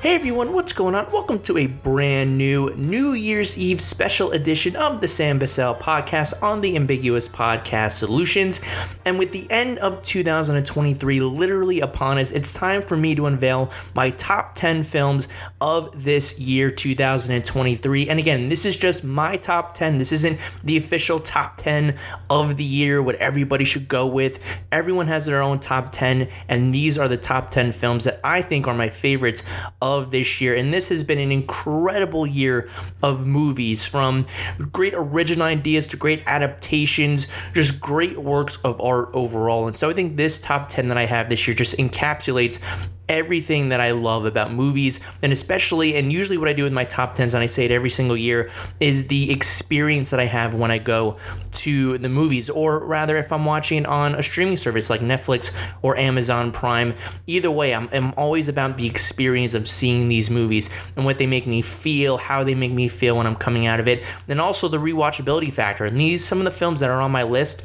Hey everyone, what's going on? Welcome to a brand new New Year's Eve special edition of the Sam Bussell podcast on the Ambiguous Podcast Solutions. And with the end of 2023 literally upon us, it's time for me to unveil my top 10 films of this year, 2023. And again, this is just my top 10. This isn't the official top 10 of the year, what everybody should go with. Everyone has their own top 10, and these are the top 10 films that I think are my favorites of this year. And this has been an incredible year of movies from great original ideas to great adaptations, just great works of art overall. And so I think this top 10 that I have this year just encapsulates everything that I love about movies, and especially, and usually what I do with my top 10s, and I say it every single year, is the experience that I have when I go to the movies, or rather, if I'm watching on a streaming service like Netflix or Amazon Prime. Either way, I'm, I'm always about the experience of seeing these movies and what they make me feel, how they make me feel when I'm coming out of it, and also the rewatchability factor. And these, some of the films that are on my list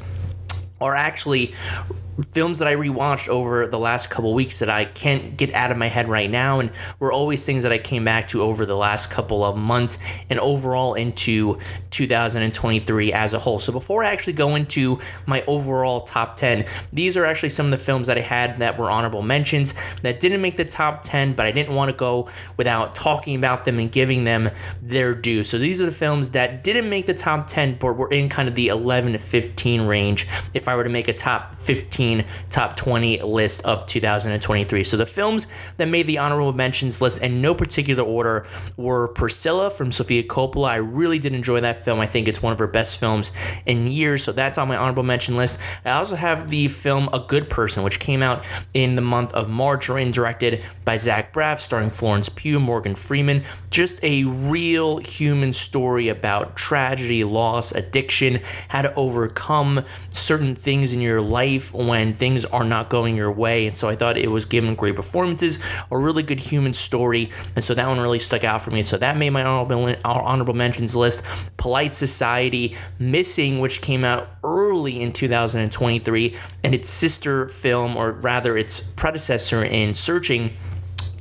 are actually films that I rewatched over the last couple weeks that I can't get out of my head right now, and were always things that I came back to over the last couple of months and overall into 2023 as a whole. So before I actually go into my overall top 10, these are actually some of the films that I had that were honorable mentions that didn't make the top 10, but I didn't want to go without talking about them and giving them their due. So these are the films that didn't make the top 10, but were in kind of the 11 to 15 range if I were to make a top 15, top 20 list of 2023. So the films that made the honorable mentions list in no particular order were Priscilla from Sofia Coppola. I really did enjoy that film. I think it's one of her best films in years. So that's on my honorable mention list. I also have the film A Good Person, which came out in the month of March, written directed by Zach Braff, starring Florence Pugh, Morgan Freeman. Just a real human story about tragedy, loss, addiction, how to overcome certain things in your life when things are not going your way. And so I thought it was given great performances, a really good human story. And so that one really stuck out for me. So that made my honorable, honorable mentions list. Polite Society, Missing, which came out early in 2023, and its sister film, or rather its predecessor in Searching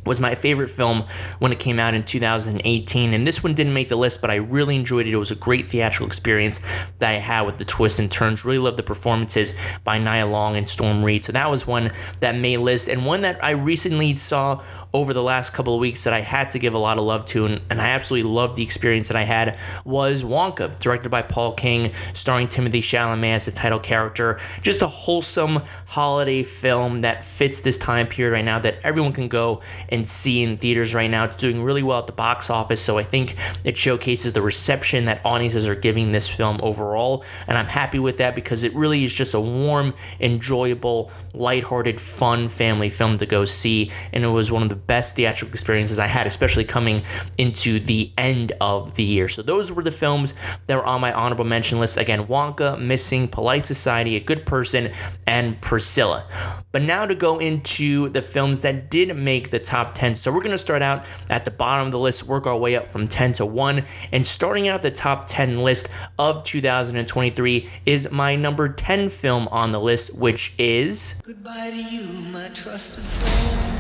was my favorite film when it came out in 2018 and this one didn't make the list but i really enjoyed it. It was a great theatrical experience that i had with the twists and turns. Really loved the performances by nia long and storm reid so that was one that made list and one that i recently saw over the last couple of weeks that I had to give a lot of love to, and, and I absolutely loved the experience that I had, was Wonka, directed by Paul King, starring Timothy Chalamet as the title character. Just a wholesome holiday film that fits this time period right now that everyone can go and see in theaters right now. It's doing really well at the box office, so I think it showcases the reception that audiences are giving this film overall, and I'm happy with that because it really is just a warm, enjoyable, lighthearted, fun family film to go see, and it was one of the best theatrical experiences I had, especially coming into the end of the year. So those were the films that were on my honorable mention list. Again, Wonka, Missing, Polite Society, A Good Person, and Priscilla. But now to go into the films that did make the top 10. So we're going to start out at the bottom of the list, work our way up from 10 to 1. And starting out the top 10 list of 2023 is my number 10 film on the list, which is Goodbye to you, my trusted friend.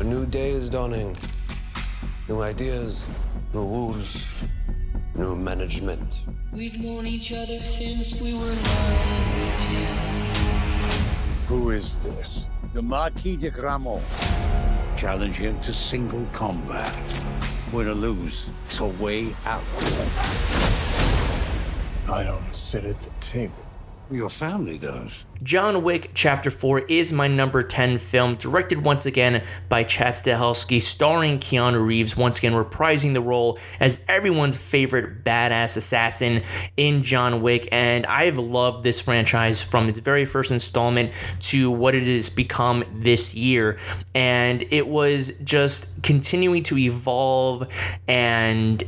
A new day is dawning. New ideas, new rules, new management. We've known each other since we were nine or ten. Who is this? The Marquis de Gramont. Challenge him to single combat. Win or lose, it's a way out. I don't sit at the table. Your family does. John Wick Chapter 4 is my number 10 film, directed once again by Chad Stahelski, starring Keanu Reeves, once again reprising the role as everyone's favorite badass assassin in John Wick. And I've loved this franchise from its very first installment to what it has become this year. And it was just continuing to evolve and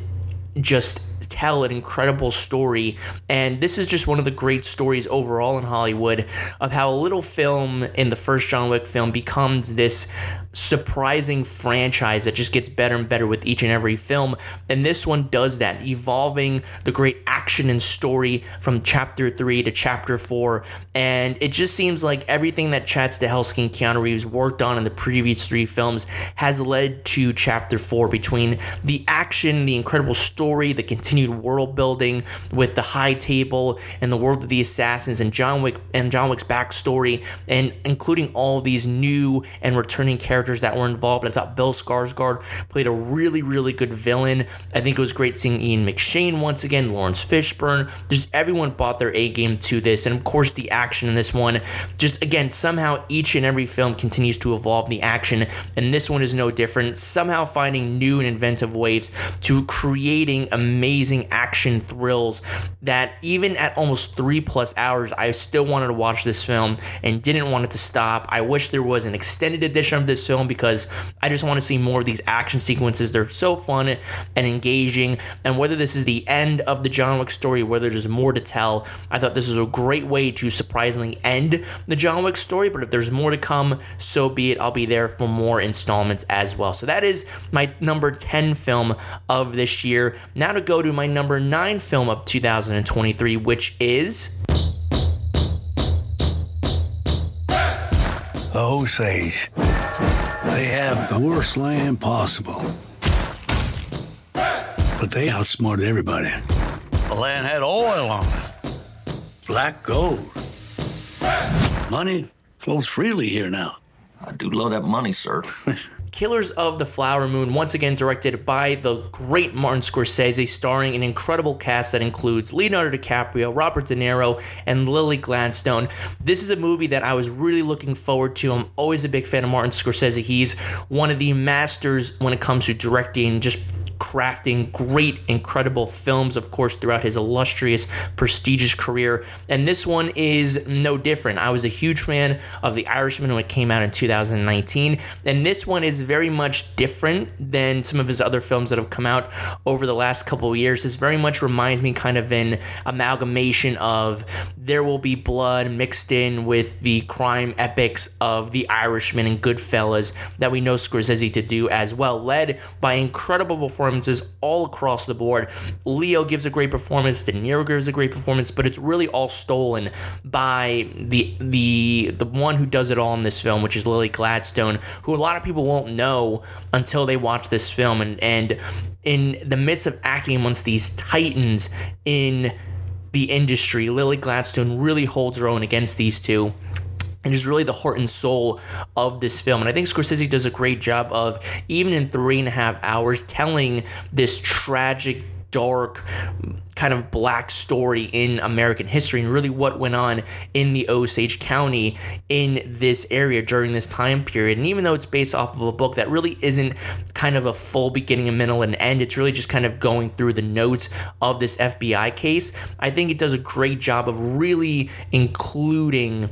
just tell an incredible story. And this is just one of the great stories overall in Hollywood of how a little film in the first John Wick film becomes this surprising franchise that just gets better and better with each and every film. And this one does that, evolving the great action and story from chapter three to chapter four. And it just seems like everything that Chad Stahelski and Keanu Reeves worked on in the previous three films has led to chapter four between the action, the incredible story, the continued world building with the high table and the world of the assassins and John Wick and John Wick's backstory and including all these new and returning characters that were involved. I thought Bill Skarsgård played a really, really good villain. I think it was great seeing Ian McShane once again, Laurence Fishburne. Just everyone bought their A game to this. And of course, the action in this one, just again, somehow each and every film continues to evolve the action. And this one is no different. Somehow finding new and inventive ways to creating amazing action thrills that even at almost three plus hours, I still wanted to watch this film and didn't want it to stop. I wish there was an extended edition of this film film because I just want to see more of these action sequences. They're so fun and engaging. And whether this is the end of the John Wick story, whether there's more to tell, I thought this was a great way to surprisingly end the John Wick story. But if there's more to come, so be it. I'll be there for more installments as well. So that is my number 10 film of this year. Now to go to my number 9 film of 2023, which is. Osage. They have the worst land possible. But they outsmarted everybody. The land had oil on it. Black gold. Money flows freely here now. I do love that money, sir. Killers of the Flower Moon, once again directed by the great Martin Scorsese, starring an incredible cast that includes Leonardo DiCaprio, Robert De Niro, and Lily Gladstone. This is a movie that I was really looking forward to. I'm always a big fan of Martin Scorsese. He's one of the masters when it comes to directing, just crafting great, incredible films, of course, throughout his illustrious, prestigious career. And this one is no different. I was a huge fan of The Irishman when it came out in 2019, and this one is very much different than some of his other films that have come out over the last couple of years. This very much reminds me kind of an amalgamation of There Will Be Blood mixed in with the crime epics of The Irishman and Goodfellas that we know Scorsese to do as well, led by incredible performances all across the board. Leo gives a great performance, De Niro gives a great performance, but it's really all stolen by the the the one who does it all in this film, which is Lily Gladstone, who a lot of people won't know until they watch this film. And and in the midst of acting amongst these titans in the industry, Lily Gladstone really holds her own against these two and is really the heart and soul of this film. And I think Scorsese does a great job of, even in three and a half hours, telling this tragic, dark, kind of black story in American history and really what went on in the Osage County in this area during this time period. And even though it's based off of a book that really isn't kind of a full beginning, a middle, and end, it's really just kind of going through the notes of this FBI case, I think it does a great job of really including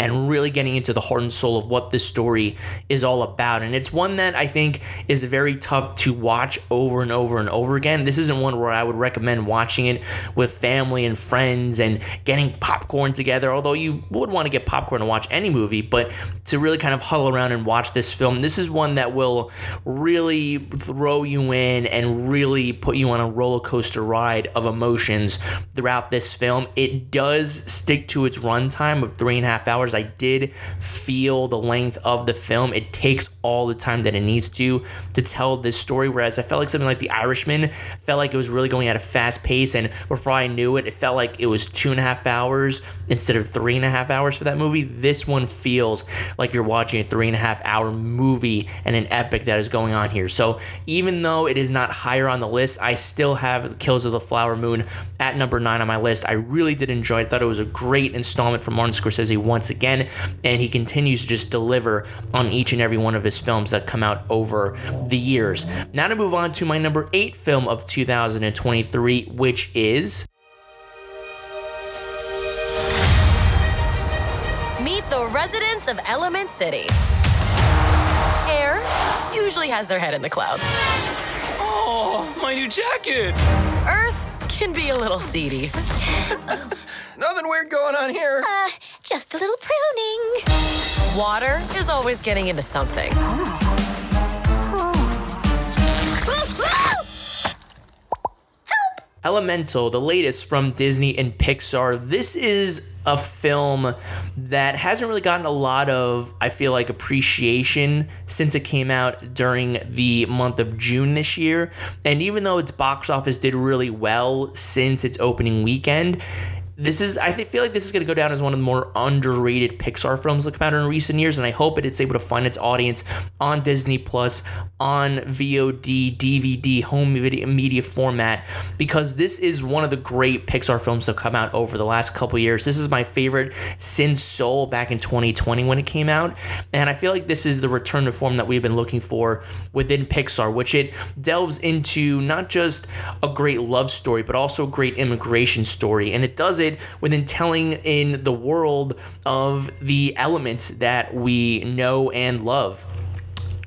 and really getting into the heart and soul of what this story is all about. And it's one that I think is very tough to watch over and over and over again. This isn't one where I would recommend watching it with family and friends and getting popcorn together, although you would want to get popcorn to watch any movie, but to really kind of huddle around and watch this film, this is one that will really throw you in and really put you on a roller coaster ride of emotions throughout this film. It does stick to its runtime of three and a half hours hours. I did feel the length of the film. It takes all the time that it needs to to tell this story. Whereas I felt like something like The Irishman felt like it was really going at a fast pace, and before I knew it, it felt like it was two and a half hours instead of three and a half hours for that movie. This one feels like you're watching a three and a half hour movie and an epic that is going on here. So even though it is not higher on the list, I still have Kills of the Flower Moon at number nine on my list. I really did enjoy it. I thought it was a great installment from Martin Scorsese once again, and he continues to just deliver on each and every one of his films that come out over the years. Now to move on to my number eight film of 2023, which is. Meet the residents of Element City. Air usually has their head in the clouds. Oh, my new jacket! Earth can be a little seedy. Nothing weird going on here. Uh, just a little pruning. Water is always getting into something. Elemental, the latest from Disney and Pixar. This is a film that hasn't really gotten a lot of, I feel like, appreciation since it came out during the month of June this year. And even though its box office did really well since its opening weekend, this is I feel like this is going to go down as one of the more underrated Pixar films that come out in recent years, and I hope it's able to find its audience on Disney Plus, on VOD, DVD, home media, media format, because this is one of the great Pixar films that come out over the last couple years. This is my favorite since Soul back in 2020 when it came out, and I feel like this is the return to form that we've been looking for within Pixar, which it delves into not just a great love story, but also a great immigration story, and it does it within telling in the world of the elements that we know and love.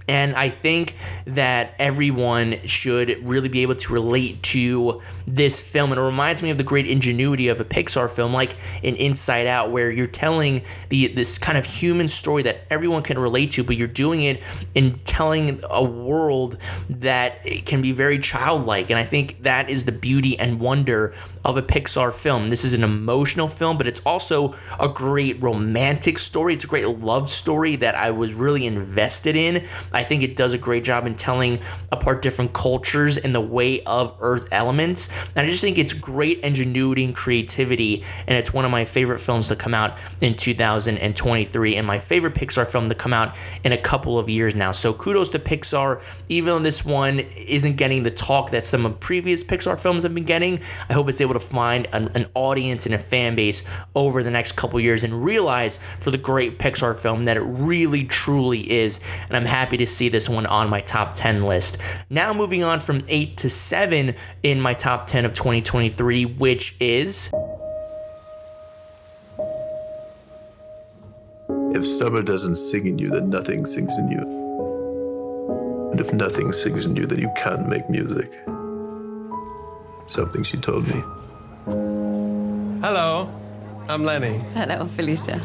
And I think that everyone should really be able to relate to this film. And it reminds me of the great ingenuity of a Pixar film like an Inside Out, where you're telling the this kind of human story that everyone can relate to, but you're doing it in telling a world that can be very childlike. And I think that is the beauty and wonder of a Pixar film. This is an emotional film, but it's also a great romantic story. It's a great love story that I was really invested in. I think it does a great job in telling apart different cultures in the way of Earth elements. And I just think it's great ingenuity and creativity, and it's one of my favorite films to come out in 2023, and my favorite Pixar film to come out in a couple of years now. So kudos to Pixar, even though this one isn't getting the talk that some of previous Pixar films have been getting. I hope it's able to find an, an audience and a fan base over the next couple years and realize for the great Pixar film that it really truly is. And I'm happy to see this one on my top 10 list. Now moving on from 8 to 7 in my top 10 of 2023, which is. If summer doesn't sing in you, then nothing sings in you. And if nothing sings in you, then you can't make music. Something she told me. Hello, I'm Lenny. Hello, Felicia.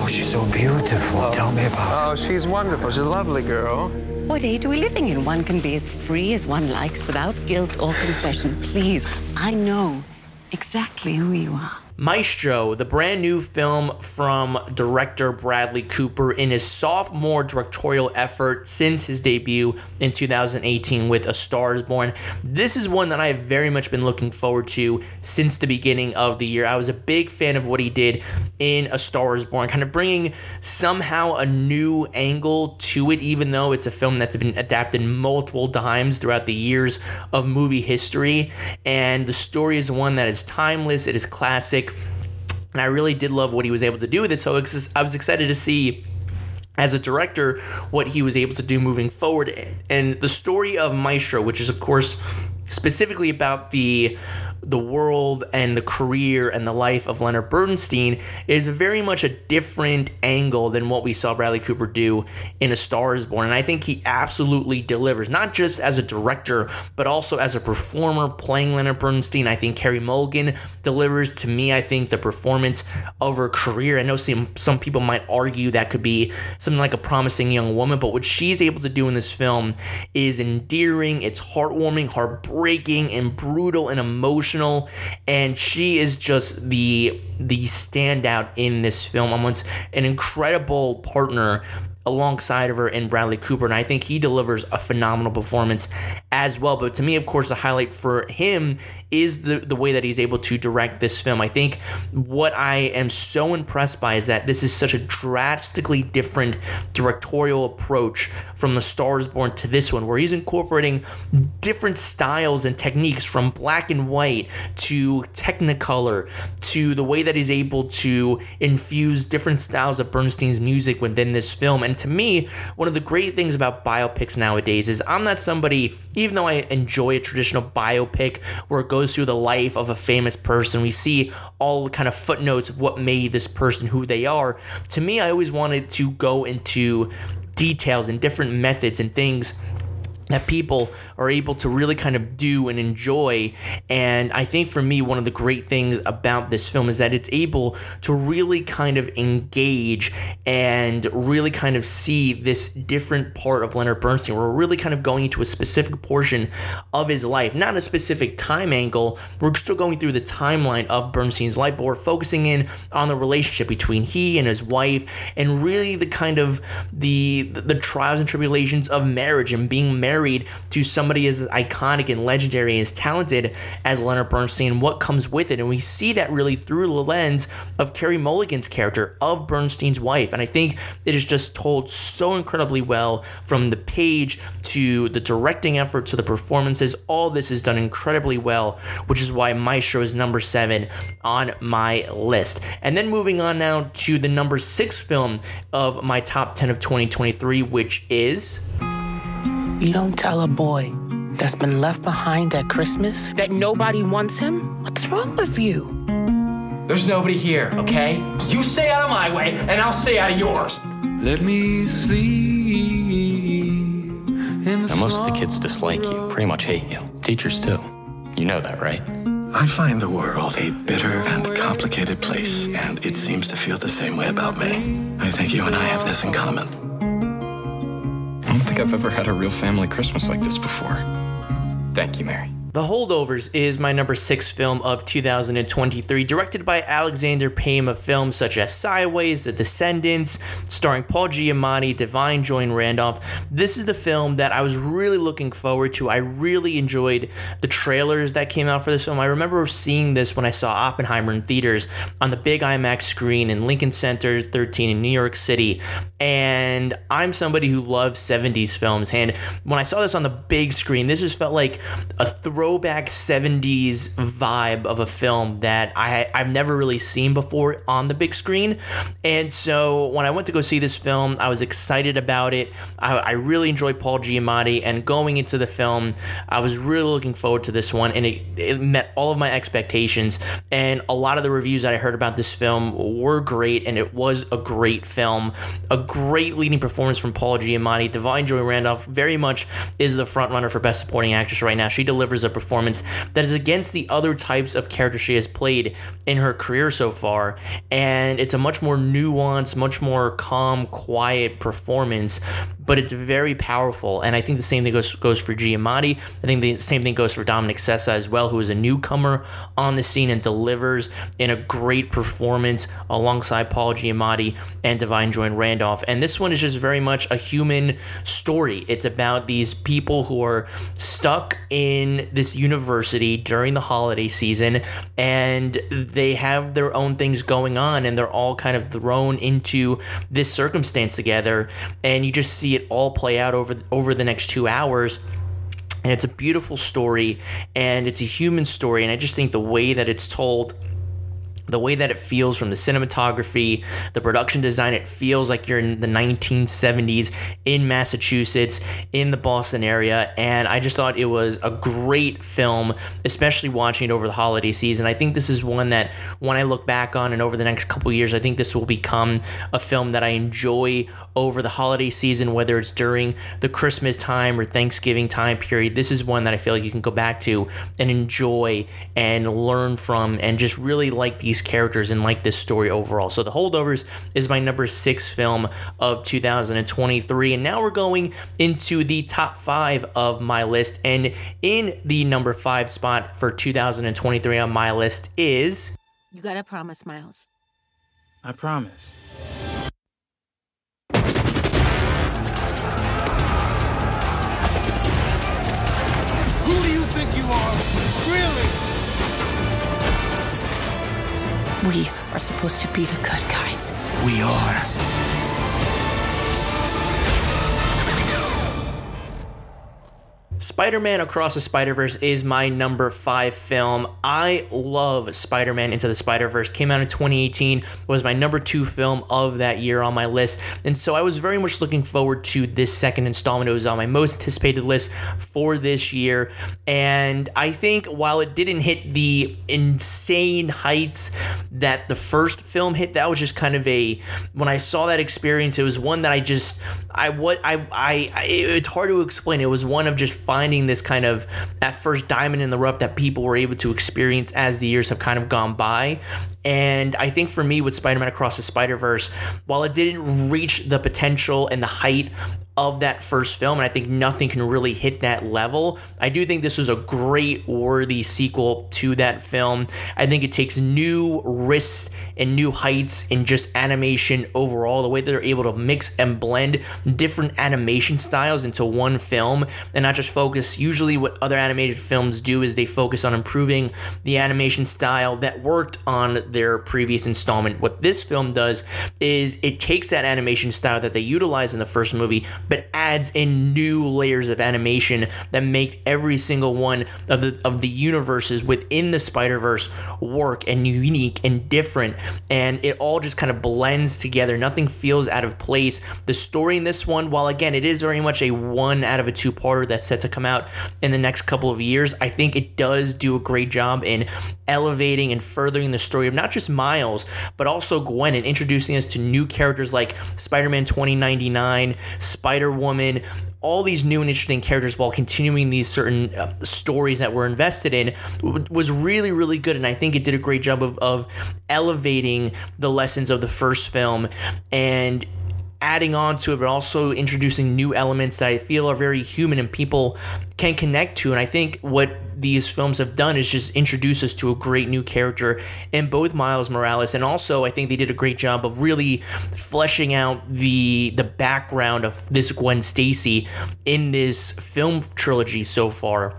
Oh, she's so beautiful. Oh. Tell me about her. Oh, she's wonderful. She's a lovely girl. What age are we living in? One can be as free as one likes without guilt or confession. Please, I know exactly who you are. Maestro, the brand new film from director Bradley Cooper in his sophomore directorial effort since his debut in 2018 with A Star is Born. This is one that I have very much been looking forward to since the beginning of the year. I was a big fan of what he did in A Star is Born, kind of bringing somehow a new angle to it, even though it's a film that's been adapted multiple times throughout the years of movie history. And the story is one that is timeless, it is classic and I really did love what he was able to do with it. So I was excited to see as a director what he was able to do moving forward. And the story of Maestro, which is of course specifically about the the world and the career and the life of Leonard Bernstein is very much a different angle than what we saw Bradley Cooper do in A Star is Born. And I think he absolutely delivers, not just as a director, but also as a performer playing Leonard Bernstein. I think Carey Mulligan delivers to me, I think, the performance of her career. I know some, some people might argue that could be something like a promising young woman, but what she's able to do in this film is endearing, it's heartwarming, heartbreaking, and brutal and emotional emotional, and she is just the the standout in this film. Almost an incredible partner alongside of her in Bradley Cooper, and I think he delivers a phenomenal performance as well. But to me, of course, the highlight for him is the, the way that he's able to direct this film. I think what I am so impressed by is that this is such a drastically different directorial approach from The Stars Born to this one, where he's incorporating different styles and techniques from black and white to technicolor to the way that he's able to infuse different styles of Bernstein's music within this film. And to me, one of the great things about biopics nowadays is I'm not somebody, even though I enjoy a traditional biopic where it goes through the life of a famous person, we see all kind of footnotes of what made this person who they are. To me, I always wanted to go into details and different methods and things that people are able to really kind of do and enjoy. And I think for me, one of the great things about this film is that it's able to really kind of engage and really kind of see this different part of Leonard Bernstein. We're really kind of going into a specific portion of his life, not a specific time angle. We're still going through the timeline of Bernstein's life, but we're focusing in on the relationship between he and his wife and really the kind of the the trials and tribulations of marriage and being married married to somebody as iconic and legendary and as talented as Leonard Bernstein, what comes with it. And we see that really through the lens of Carey Mulligan's character of Bernstein's wife. And I think it is just told so incredibly well from the page to the directing effort to the performances. All this is done incredibly well, which is why Maestro is number seven on my list. And then moving on now to the number six film of my top 10 of 2023, which is. You don't tell a boy that's been left behind at Christmas that nobody wants him? What's wrong with you? There's nobody here, okay? You stay out of my way, and I'll stay out of yours. Let me sleep. Now, most of the kids dislike you, pretty much hate you. Teachers, too. You know that, right? I find the world a bitter and complicated place, and it seems to feel the same way about me. I think you and I have this in common. Think I've ever had a real family Christmas like this before. Thank you, Mary. The Holdovers is my number six film of 2023, directed by Alexander Payne of films such as Sideways, The Descendants, starring Paul Giamatti, Da'Vine Joy Randolph. This is the film that I was really looking forward to. I really enjoyed the trailers that came out for this film. I remember seeing this when I saw Oppenheimer in theaters on the big IMAX screen in Lincoln Center 13 in New York City. And I'm somebody who loves 70s films. And when I saw this on the big screen, this just felt like a throw throwback 70s vibe of a film that I, I've never really seen before on the big screen. And so when I went to go see this film, I was excited about it. I, I really enjoyed Paul Giamatti, and going into the film, I was really looking forward to this one, and it, it met all of my expectations. And a lot of the reviews that I heard about this film were great, and it was a great film. A great leading performance from Paul Giamatti. Da'Vine Joy Randolph very much is the front runner for Best Supporting Actress right now. She delivers a performance that is against the other types of characters she has played in her career so far. And it's a much more nuanced, much more calm, quiet performance, but it's very powerful. And I think the same thing goes, goes for Giamatti. I think the same thing goes for Dominic Sessa as well, who is a newcomer on the scene and delivers in a great performance alongside Paul Giamatti and Da'Vine Joy Randolph. And this one is just very much a human story. It's about these people who are stuck in this university during the holiday season and they have their own things going on and they're all kind of thrown into this circumstance together and you just see it all play out over over the next 2 hours. And it's a beautiful story and it's a human story and I just think the way that it's told the way that it feels from the cinematography, the production design, it feels like you're in the 1970s in Massachusetts, in the Boston area. And I just thought it was a great film, especially watching it over the holiday season. I think this is one that when I look back on and over the next couple years, I think this will become a film that I enjoy over the holiday season, whether it's during the Christmas time or Thanksgiving time period. This is one that I feel like you can go back to and enjoy and learn from and just really like these characters and like this story overall. So, The Holdovers is my number six film of 2023. And now we're going into the top five of my list. And in the number five spot for 2023 on my list is. You gotta promise, Miles. I promise. Who do you think you are? We are supposed to be the good guys. We are. Spider Man Across the Spider Verse is my number five film. I love Spider Man Into the Spider Verse. Came out in 2018, was my number two film of that year on my list. And so I was very much looking forward to this second installment. It was on my most anticipated list for this year. And I think while it didn't hit the insane heights that the first film hit, that was just kind of a, when I saw that experience, it was one that I just, I what I, I I it's hard to explain. It was one of just finding this kind of that first diamond in the rough that people were able to experience as the years have kind of gone by. And I think for me with Spider-Man Across the Spider-Verse, while it didn't reach the potential and the height of that first film, and I think nothing can really hit that level. I do think this was a great, worthy sequel to that film. I think it takes new risks and new heights in just animation overall. The way that they're able to mix and blend different animation styles into one film and not just focus. Usually, what other animated films do is they focus on improving the animation style that worked on their previous installment. What this film does is it takes that animation style that they utilized in the first movie but adds in new layers of animation that make every single one of the of the universes within the Spider-Verse work and unique and different and it all just kind of blends together. Nothing feels out of place. The story in this one, while again it is very much a one out of a two-parter that's set to come out in the next couple of years, I think it does do a great job in elevating and furthering the story of not just Miles, but also Gwen and introducing us to new characters like Spider-Man 2099, Spider Spider Woman, all these new and interesting characters while continuing these certain uh, stories that we're invested in was really, really good. And I think it did a great job of, of elevating the lessons of the first film and adding on to it, but also introducing new elements that I feel are very human and people can connect to. And I think what these films have done is just introduce us to a great new character in both Miles Morales, and also I think they did a great job of really fleshing out the the background of this Gwen Stacy in this film trilogy so far.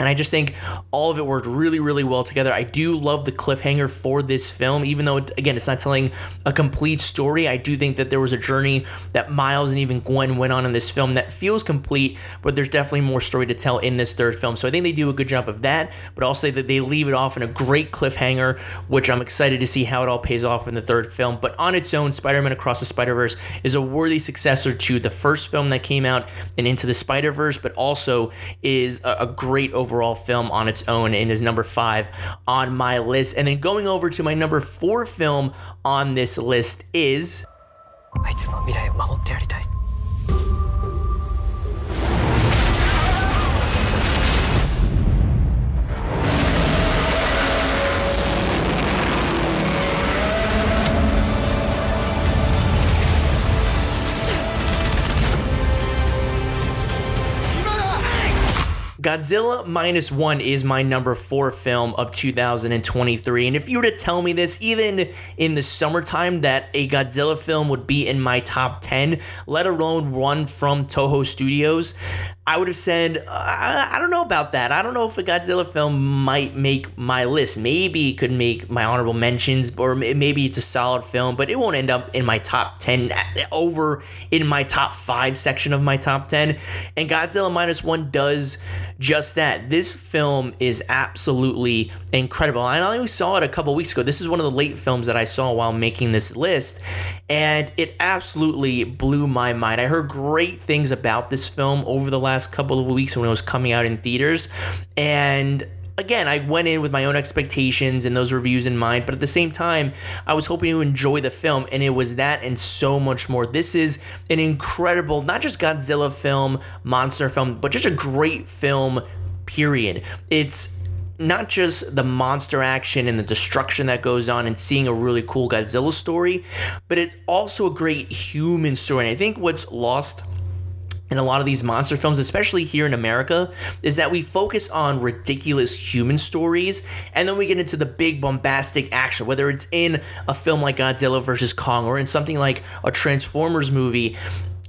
And I just think all of it worked really, really well together. I do love the cliffhanger for this film, even though, again, it's not telling a complete story. I do think that there was a journey that Miles and even Gwen went on in this film that feels complete, but there's definitely more story to tell in this third film. So I think they do a good job of that, but also that they leave it off in a great cliffhanger, which I'm excited to see how it all pays off in the third film. But on its own, Spider Man Across the Spider Verse is a worthy successor to the first film that came out and Into the Spider Verse, but also is a, a great overall overall film on its own and is number five on my list. And then going over to my number four film on this list is. あいつの未来を守ってやりたい。 Godzilla Minus One is my number four film of 2023. And if you were to tell me this, even in the summertime, that a Godzilla film would be in my top 10, let alone one from Toho Studios, I would have said, I, I, don't know about that. I don't know if a Godzilla film might make my list. Maybe it could make my honorable mentions, or maybe it's a solid film, but it won't end up in my top 10, uh, over in my top 5 section of my top 10. And Godzilla Minus One does just that. This film is absolutely incredible. I only saw it a couple weeks ago. This is one of the late films that I saw while making this list, and it absolutely blew my mind. I heard great things about this film over the last last couple of weeks when it was coming out in theaters. And again, I went in with my own expectations and those reviews in mind, but at the same time, I was hoping to enjoy the film, and it was that and so much more. This is an incredible, not just Godzilla film, monster film, but just a great film, period. It's not just the monster action and the destruction that goes on and seeing a really cool Godzilla story, but it's also a great human story. And I think what's lost in a lot of these monster films, especially here in America, is that we focus on ridiculous human stories and then we get into the big bombastic action, whether it's in a film like Godzilla versus Kong or in something like a Transformers movie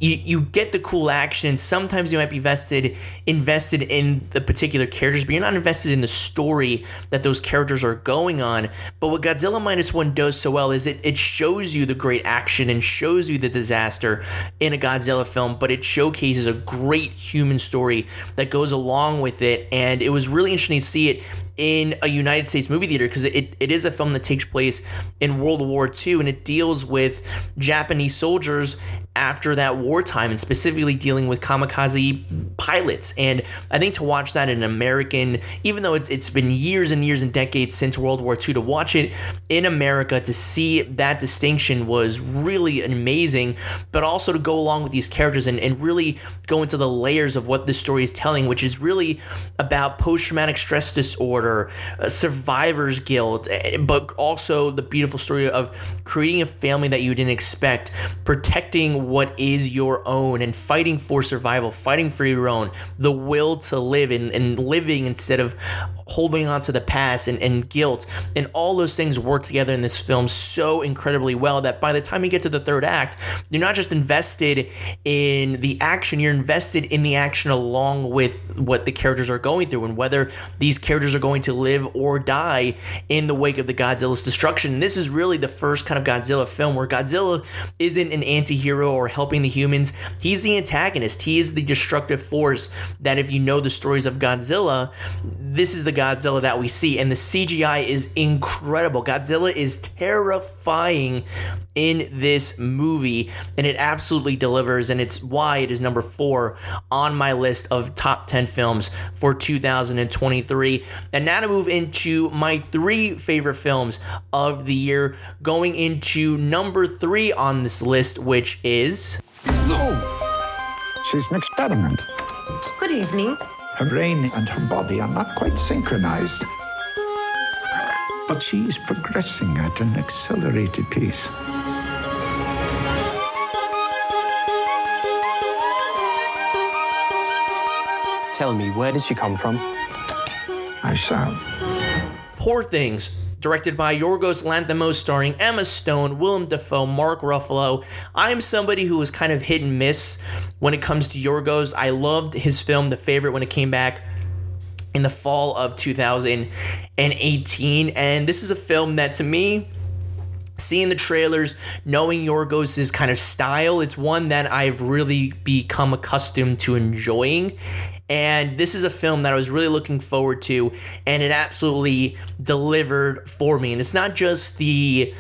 you, you get the cool action. Sometimes you might be vested invested in the particular characters, but you're not invested in the story that those characters are going on. But what Godzilla Minus One does so well is it it shows you the great action and shows you the disaster in a Godzilla film, but it showcases a great human story that goes along with it. And it was really interesting to see it in a United States movie theater because it, it is a film that takes place in World War II and it deals with Japanese soldiers after that wartime and specifically dealing with kamikaze pilots. And I think to watch that in an American, even though it's, it's been years and years and decades since World War II, to watch it in America, to see that distinction was really amazing, but also to go along with these characters and, and really go into the layers of what this story is telling, which is really about post traumatic stress disorder, uh, survivor's guilt, eh, but also the beautiful story of creating a family that you didn't expect, protecting what is your own, and fighting for survival, fighting for your own, the will to live and, and living instead of holding on to the past and, and guilt. And all those things work together in this film so incredibly well that by the time you get to the third act, you're not just invested in the action, you're invested in the action along with what the characters are going through and whether these characters are going to live or die in the wake of the Godzilla's destruction. And this is really the first kind of Godzilla film where Godzilla isn't an anti hero or helping the humans, he's the antagonist. He is the destructive force that, if you know the stories of Godzilla, this is the Godzilla that we see. And the CGI is incredible. Godzilla is terrifying in this movie, and it absolutely delivers. And it's why it is number four on my list of top 10 films for 2023. And now to move into my three favorite films of the year, going into number three on this list, which is. Oh, she's an experiment. Good evening. Her brain and her body are not quite synchronized. But she's progressing at an accelerated pace. Tell me, where did she come from? I shall. Poor Things, directed by Yorgos Lanthimos, starring Emma Stone, Willem Dafoe, Mark Ruffalo. I'm somebody who was kind of hit and miss when it comes to Yorgos. I loved his film The Favorite when it came back in the fall of 2018, and this is a film that to me seeing the trailers, knowing Yorgos' kind of style, it's one that I've really become accustomed to enjoying. And this is a film that I was really looking forward to, and it absolutely delivered for me. And it's not just the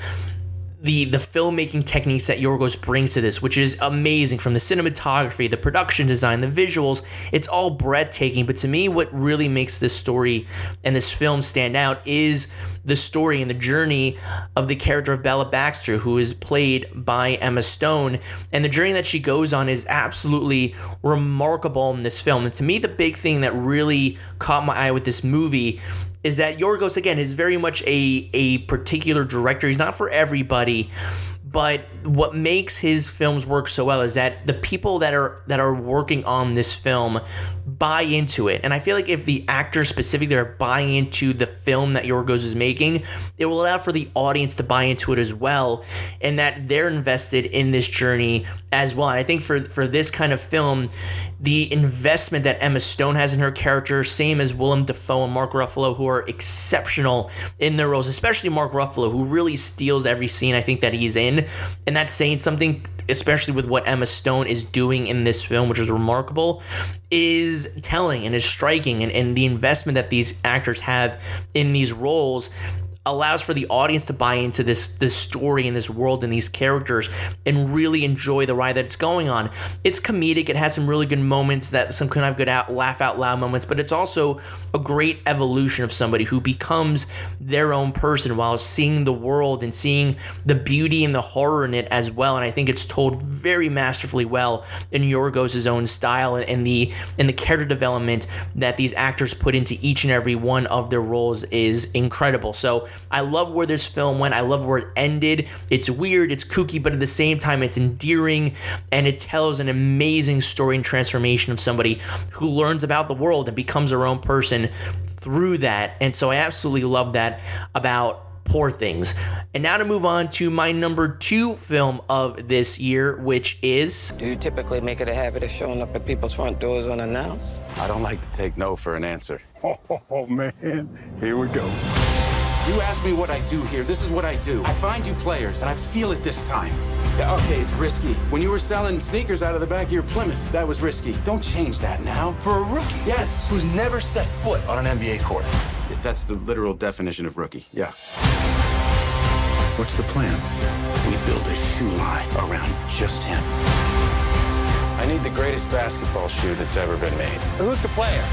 the the filmmaking techniques that Yorgos brings to this, which is amazing from the cinematography, the production design, the visuals. It's all breathtaking. But to me, what really makes this story and this film stand out is the story and the journey of the character of Bella Baxter, who is played by Emma Stone. And the journey that she goes on is absolutely remarkable in this film. And to me, the big thing that really caught my eye with this movie is that Yorgos again is very much a a particular director. He's not for everybody, but what makes his films work so well is that the people that are that are working on this film buy into it. And I feel like if the actors specifically are buying into the film that Yorgos is making, it will allow for the audience to buy into it as well and that they're invested in this journey as well. And I think for for this kind of film, the investment that Emma Stone has in her character, same as Willem Dafoe and Mark Ruffalo, who are exceptional in their roles, especially Mark Ruffalo, who really steals every scene I think that he's in. And that's saying something, especially with what Emma Stone is doing in this film, which is remarkable, is telling and is striking. And, and the investment that these actors have in these roles allows for the audience to buy into this this story and this world and these characters and really enjoy the ride that it's going on. It's comedic. It has some really good moments that some kind of good out laugh out loud moments, but it's also a great evolution of somebody who becomes their own person while seeing the world and seeing the beauty and the horror in it as well. And I think it's told very masterfully well in Yorgos' own style and, and the and the character development that these actors put into each and every one of their roles is incredible. So I love where this film went. I love where it ended. It's weird, it's kooky, but at the same time, it's endearing and it tells an amazing story and transformation of somebody who learns about the world and becomes their own person through that. And so I absolutely love that about Poor Things. And now to move on to my number two film of this year, which is. Do you typically make it a habit of showing up at people's front doors unannounced? I don't like to take no for an answer. Oh, man. Here we go. You asked me what I do here. This is what I do. I find you players, and I feel it this time. Yeah, okay, it's risky. When you were selling sneakers out of the back of your Plymouth, that was risky. Don't change that now. For a rookie? Yes. Who's never set foot on an NBA court. That's the literal definition of rookie. Yeah. What's the plan? We build a shoe line around just him. I need the greatest basketball shoe that's ever been made. Who's the player?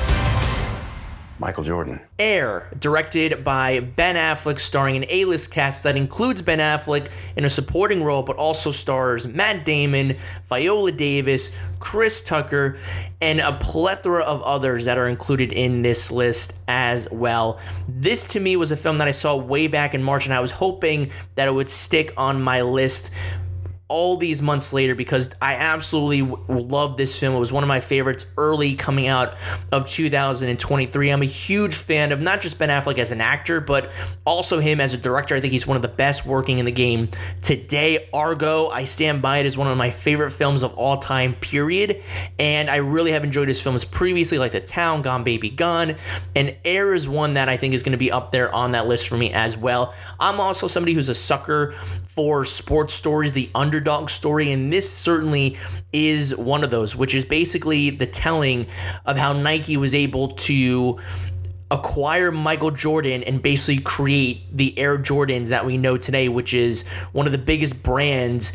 Michael Jordan. Air, directed by Ben Affleck, starring an A list cast that includes Ben Affleck in a supporting role, but also stars Matt Damon, Viola Davis, Chris Tucker, and a plethora of others that are included in this list as well. This to me was a film that I saw way back in March, and I was hoping that it would stick on my list all these months later because I absolutely love this film. It was one of my favorites early coming out of 2023. I'm a huge fan of not just Ben Affleck as an actor, but also him as a director. I think he's one of the best working in the game today. Argo, I stand by it as one of my favorite films of all time, period. And I really have enjoyed his films previously, like The Town, Gone Baby Gone. And Air is one that I think is going to be up there on that list for me as well. I'm also somebody who's a sucker for sports stories, the underdog story, and this certainly is one of those, which is basically the telling of how Nike was able to acquire Michael Jordan and basically create the Air Jordans that we know today, which is one of the biggest brands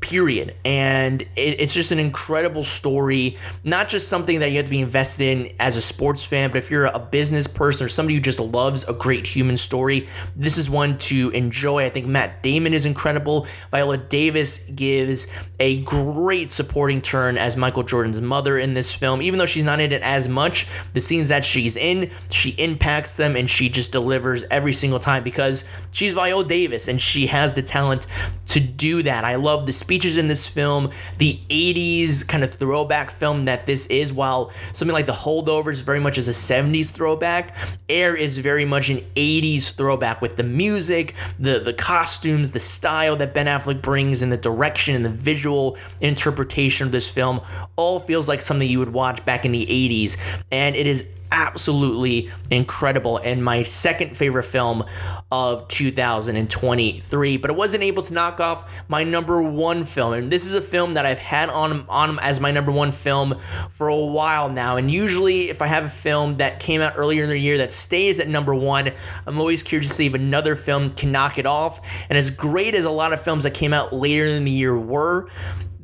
period. And it, it's just an incredible story, not just something that you have to be invested in as a sports fan, but if you're a business person or somebody who just loves a great human story, this is one to enjoy. I think Matt Damon is incredible. Viola Davis gives a great supporting turn as Michael Jordan's mother in this film. Even though she's not in it as much, the scenes that she's in, she impacts them and she just delivers every single time because she's Viola Davis and she has the talent to do that. I love the speeches in this film, the 80s kind of throwback film that this is, while something like The Holdovers very much is a 70s throwback, Air is very much an 80s throwback with the music, the, the costumes, the style that Ben Affleck brings, and the direction and the visual interpretation of this film all feels like something you would watch back in the 80s. And it is absolutely incredible and my second favorite film of 2023 but it wasn't able to knock off my number one film and this is a film that i've had on on as my number one film for a while now and usually if i have a film that came out earlier in the year that stays at number one i'm always curious to see if another film can knock it off and as great as a lot of films that came out later in the year were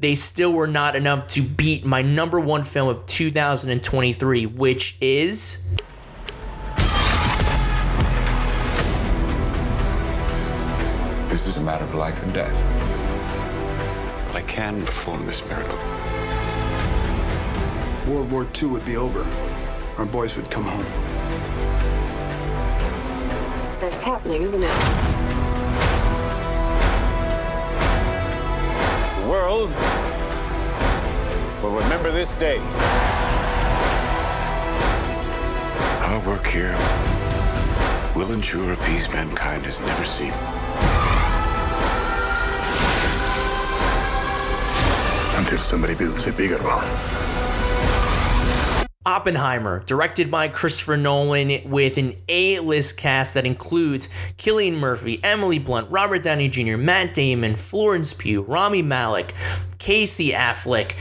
they still were not enough to beat my number one film of 2023, which is. Matter of life and death. But I can perform this miracle. World War II would be over. Our boys would come home. That's happening, isn't it? The world will remember this day. Our work here will ensure a peace mankind has never seen. Until somebody builds a bigger one. Oppenheimer, directed by Christopher Nolan, with an A list cast that includes Cillian Murphy, Emily Blunt, Robert Downey Jr., Matt Damon, Florence Pugh, Rami Malek, Casey Affleck.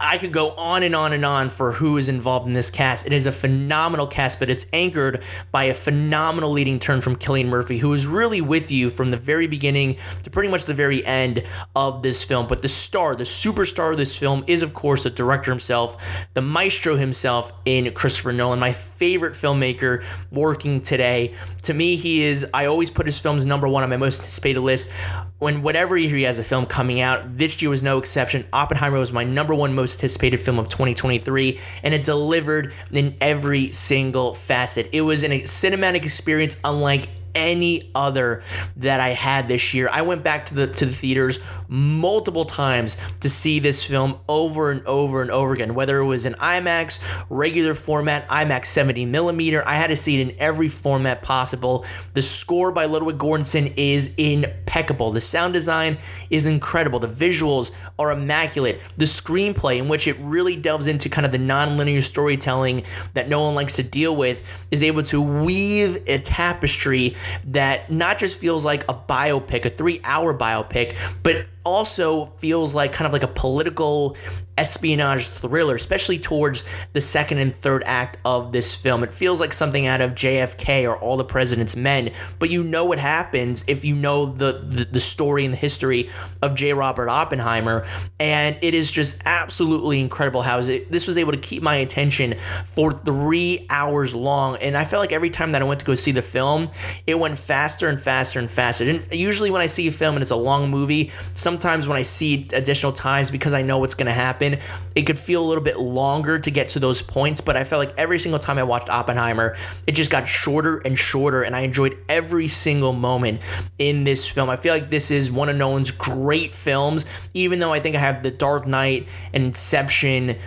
I could go on and on and on for who is involved in this cast. It is a phenomenal cast, but it's anchored by a phenomenal leading turn from Cillian Murphy, who is really with you from the very beginning to pretty much the very end of this film. But the star, the superstar of this film, is of course the director himself, the maestro himself in Christopher Nolan, my favorite filmmaker working today. To me, he is, I always put his films number one on my most anticipated list. When whatever year he has a film coming out, this year was no exception. Oppenheimer was my number one most anticipated film of 2023, and it delivered in every single facet. It was an, a cinematic experience unlike any other that I had this year. I went back to the to the theaters multiple times to see this film over and over and over again, whether it was in IMAX, regular format, IMAX 70 millimeter. I had to see it in every format possible. The score by Ludwig Göransson is impeccable. The sound design is incredible. The visuals are immaculate. The screenplay, in which it really delves into kind of the non-linear storytelling that no one likes to deal with, is able to weave a tapestry that not just feels like a biopic, a three hour biopic, but also feels like kind of like a political espionage thriller, especially towards the second and third act of this film. It feels like something out of JFK or All the President's Men, but you know what happens if you know the, the, the story and the history of J. Robert Oppenheimer. And it is just absolutely incredible how it, this was able to keep my attention for three hours long. And I felt like every time that I went to go see the film, it went faster and faster and faster. And usually when I see a film and it's a long movie, sometimes when I see additional times because I know what's going to happen, it could feel a little bit longer to get to those points, but I felt like every single time I watched Oppenheimer, it just got shorter and shorter, and I enjoyed every single moment in this film. I feel like this is one of Nolan's great films, even though I think I have The Dark Knight and Inception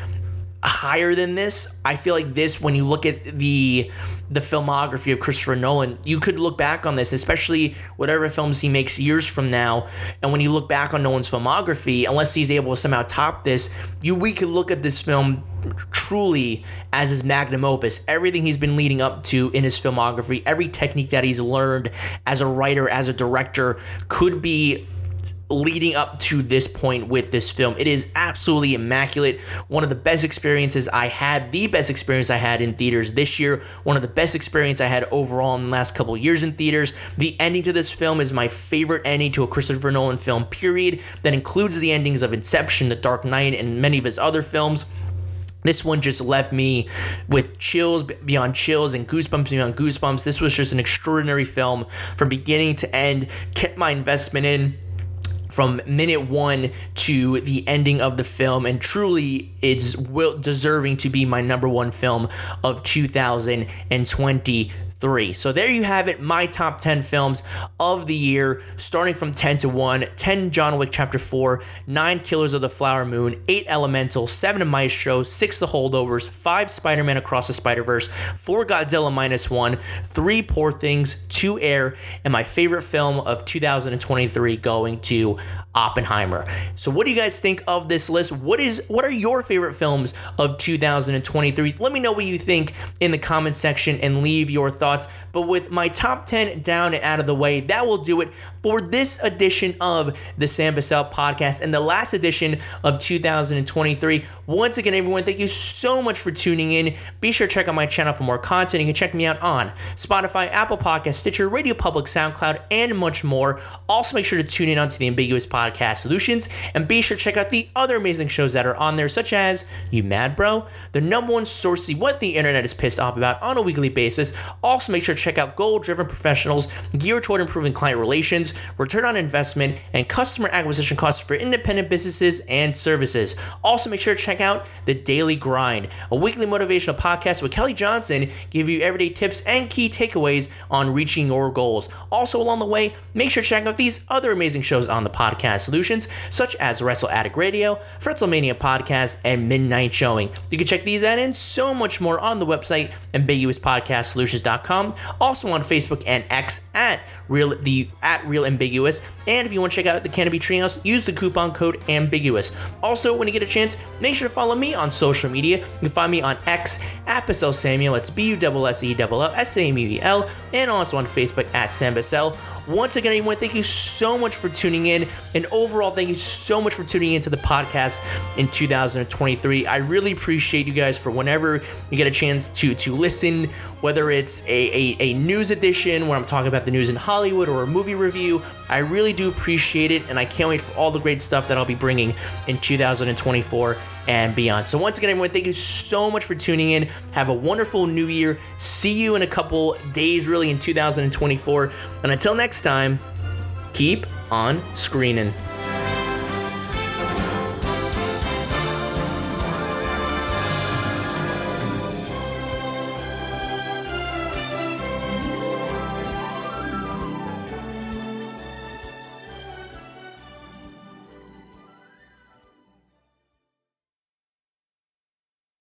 higher than this. I feel like this, when you look at the the filmography of Christopher Nolan, you could look back on this, especially whatever films he makes years from now. And when you look back on Nolan's filmography, unless he's able to somehow top this, you we could look at this film truly as his magnum opus. Everything he's been leading up to in his filmography, every technique that he's learned as a writer, as a director, could be leading up to this point with this film. It is absolutely immaculate. One of the best experiences I had, the best experience I had in theaters this year, one of the best experience I had overall in the last couple years in theaters. The ending to this film is my favorite ending to a Christopher Nolan film, period. That includes the endings of Inception, The Dark Knight, and many of his other films. This one just left me with chills beyond chills and goosebumps beyond goosebumps. This was just an extraordinary film from beginning to end, kept my investment in from minute one to the ending of the film, and truly it's will deserving to be my number one film of 2020 three. So there you have it, my top 10 films of the year, starting from 10 to 1, 10 John Wick Chapter 4, 9 Killers of the Flower Moon, 8 Elemental, 7 Maestro, 6 The Holdovers, 5 Spider Man Across the Spider Verse, 4 Godzilla Minus 1, 3 Poor Things, 2 Air, and my favorite film of 2023 going to Oppenheimer. So what do you guys think of this list? What is what are your favorite films of 2023? Let me know what you think in the comment section and leave your thoughts. But with my top 10 down and out of the way, that will do it for this edition of the Sam Bussell podcast and the last edition of 2023. Once again, everyone, thank you so much for tuning in. Be sure to check out my channel for more content. You can check me out on Spotify, Apple Podcast, Stitcher, Radio Public, SoundCloud, and much more. Also, make sure to tune in onto the Ambiguous Podcast Solutions and be sure to check out the other amazing shows that are on there, such as You Mad Bro, the number one source what the internet is pissed off about on a weekly basis. Also, make sure to check out Goal Driven Professionals geared toward improving client relations return on investment, and customer acquisition costs for independent businesses and services. Also, make sure to check out The Daily Grind, a weekly motivational podcast with Kelly Johnson, give you everyday tips and key takeaways on reaching your goals. Also, along the way, make sure to check out these other amazing shows on the podcast solutions, such as Wrestle Addict Radio, Fritzlemania Podcast, and Midnight Showing. You can check these out and so much more on the website ambiguouspodcastsolutions.com. Also on Facebook and X at real the at real ambiguous. And if you want to check out the Canopy Treehouse, use the coupon code ambiguous. Also, when you get a chance, make sure to follow me on social media. You can find me on X at Bussell Samuel. It's B U S S E L S A M U E L, and also on Facebook at Sam Bussell. Once again, everyone, thank you so much for tuning in. And overall, thank you so much for tuning into the podcast in 2023. I really appreciate you guys for whenever you get a chance to to listen, whether it's a, a, a news edition where I'm talking about the news in Hollywood or a movie review. I really do appreciate it, and I can't wait for all the great stuff that I'll be bringing in 2024 and beyond. So, once again, everyone, thank you so much for tuning in. Have a wonderful new year. See you in a couple days, really, in 2024. And until next time, keep on screening.